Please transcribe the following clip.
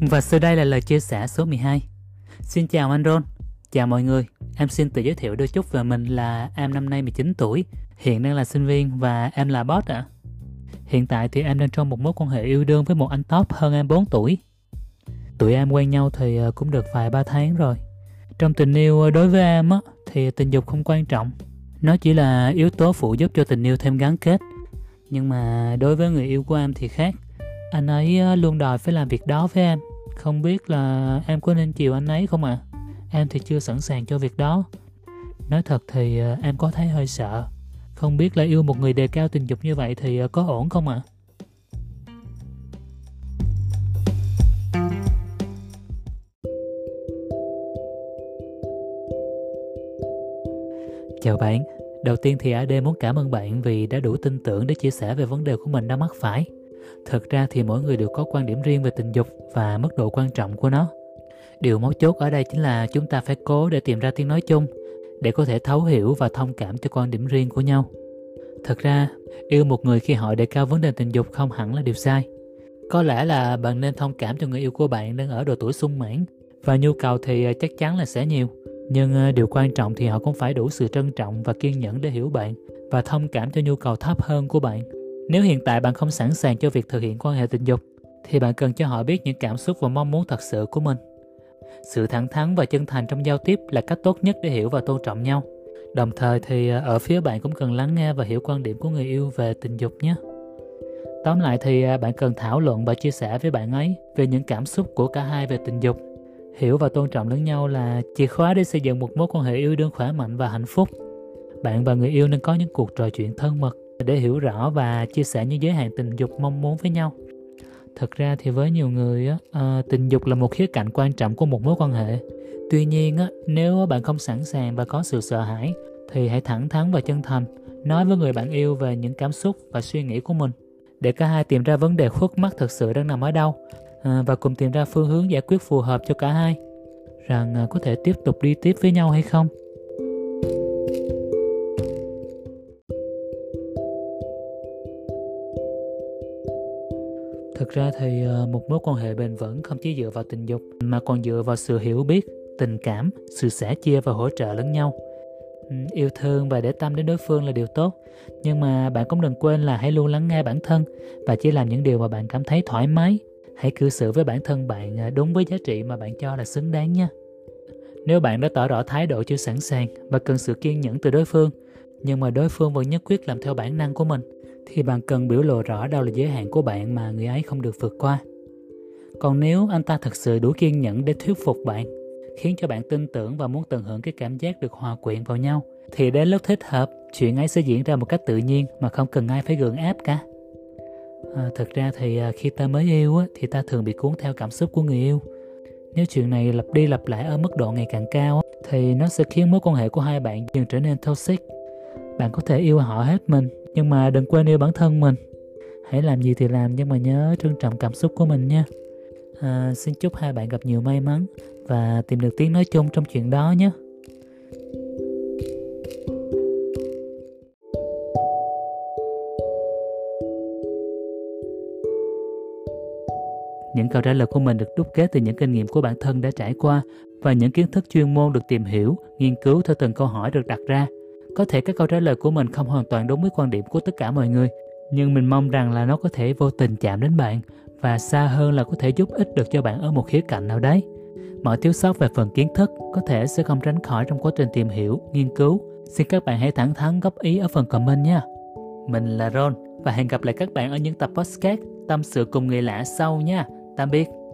Và sau đây là lời chia sẻ số 12. Xin chào anh Ron, chào mọi người. Em xin tự giới thiệu đôi chút về mình là em năm nay 19 tuổi, hiện đang là sinh viên và em là boss ạ. À. Hiện tại thì em đang trong một mối quan hệ yêu đương với một anh top hơn em 4 tuổi. Tụi em quen nhau thì ờ, cũng được vài ba tháng rồi. Trong tình yêu ờ, đối với em á, thì tình dục không quan trọng. Nó chỉ là yếu tố phụ giúp cho tình yêu thêm gắn kết. Nhưng mà đối với người yêu của em thì khác. Anh ấy ờ, luôn đòi phải làm việc đó với em không biết là em có nên chiều anh ấy không ạ? À? Em thì chưa sẵn sàng cho việc đó. Nói thật thì ờ, em có thấy hơi sợ. Không biết là yêu một người đề cao tình dục như vậy thì ờ, có ổn không ạ? À? Chào bạn, đầu tiên thì AD muốn cảm ơn bạn vì đã đủ tin tưởng để chia sẻ về vấn đề của mình đã mắc phải. Thực ra thì mỗi người đều có quan điểm riêng về tình dục và mức độ quan trọng của nó. Điều mấu chốt ở đây chính là chúng ta phải cố để tìm ra tiếng nói chung để có thể thấu hiểu và thông cảm cho quan điểm riêng của nhau. Thật ra, yêu một người khi họ đề cao vấn đề tình dục không hẳn là điều sai. Có lẽ là bạn nên thông cảm cho người yêu của bạn đang ở độ tuổi sung mãn và nhu cầu thì à, chắc chắn là sẽ nhiều. Nhưng à, điều quan trọng thì họ cũng phải đủ sự trân trọng và kiên nhẫn để hiểu bạn và thông cảm cho nhu cầu thấp hơn của bạn. Nếu hiện tại bạn không sẵn sàng cho việc thực hiện quan hệ tình dục, thì bạn cần cho họ biết những cảm xúc và mong muốn thật sự của mình. Sự thẳng thắn và chân thành trong giao tiếp là cách tốt nhất để hiểu và tôn trọng nhau. Đồng thời thì à, ở phía bạn cũng cần lắng nghe và hiểu quan điểm của người yêu về tình dục nhé. Tóm lại thì à, bạn cần thảo luận và chia sẻ với bạn ấy về những cảm xúc của cả hai về tình dục. Hiểu và tôn trọng lẫn nhau là chìa khóa để xây dựng một mối quan hệ yêu đương khỏe mạnh và hạnh phúc. Bạn và người yêu nên có những cuộc trò chuyện thân mật để hiểu rõ và chia sẻ những giới hạn tình dục mong muốn với nhau. Thật ra thì với nhiều người á, ờ, tình dục là một khía cạnh quan trọng của một mối quan hệ. Tuy nhiên á, nếu bạn không sẵn sàng và có sự sợ hãi thì hãy thẳng thắn và chân thành nói với người bạn yêu về những cảm xúc và suy nghĩ của mình. Để cả hai tìm ra vấn đề khuất mắt thực sự đang nằm ở đâu ờ, và cùng tìm ra phương hướng giải quyết phù hợp cho cả hai rằng ờ, có thể tiếp tục đi tiếp với nhau hay không. Thực ra thì ờ, một mối quan hệ bền vững không chỉ dựa vào tình dục, mà còn dựa vào sự hiểu biết, tình cảm, sự sẻ chia và hỗ trợ lẫn nhau. Yêu thương và để tâm đến đối phương là điều tốt, nhưng mà bạn cũng đừng quên là hãy luôn lắng nghe bản thân và chỉ làm những điều mà bạn cảm thấy thoải mái. Hãy cư xử với bản thân bạn ờ, đúng với giá trị mà bạn cho là xứng đáng nha. Nếu bạn đã tỏ rõ thái độ chưa sẵn sàng và cần sự kiên nhẫn từ đối phương, nhưng mà đối phương vẫn nhất quyết làm theo bản năng của mình thì bạn cần biểu lộ rõ đâu là giới hạn của bạn mà người ấy không được vượt qua. Còn nếu anh ta thật sự đủ kiên nhẫn để thuyết phục bạn, khiến cho bạn tin tưởng và muốn tận hưởng cái cảm giác được hòa quyện vào nhau, thì đến lúc thích hợp, chuyện ấy sẽ diễn ra một cách tự nhiên mà không cần ai phải gượng ép cả. À, thực ra thì à, khi ta mới yêu á, thì ta thường bị cuốn theo cảm xúc của người yêu. Nếu chuyện này lặp đi lặp lại ở mức độ ngày càng cao thì nó sẽ khiến mối quan hệ của hai bạn dần trở nên toxic. Bạn có thể yêu họ hết mình nhưng mà đừng quên yêu bản thân mình. Hãy làm gì thì làm nhưng mà nhớ trân trọng cảm xúc của mình nha. À, xin chúc hai bạn gặp nhiều may mắn và tìm được tiếng nói chung trong chuyện đó nhé. Những câu trả lời của mình được đúc kết từ những kinh nghiệm của bản thân đã trải qua và những kiến thức chuyên môn được tìm hiểu, nghiên cứu theo từng câu hỏi được đặt ra có thể các câu trả lời của mình không hoàn toàn đúng với quan điểm của tất cả mọi người, nhưng mình mong rằng là nó có thể vô tình chạm đến bạn và xa hơn là có thể giúp ích được cho bạn ở một khía cạnh nào đấy. Mọi thiếu sót về phần kiến thức có thể sẽ không tránh khỏi trong quá trình tìm hiểu, nghiên cứu. Xin các bạn hãy thẳng thắn góp ý ở phần comment nha. Mình là Ron và hẹn gặp lại các bạn ở những tập podcast tâm sự cùng người lạ sau nha. Tạm biệt.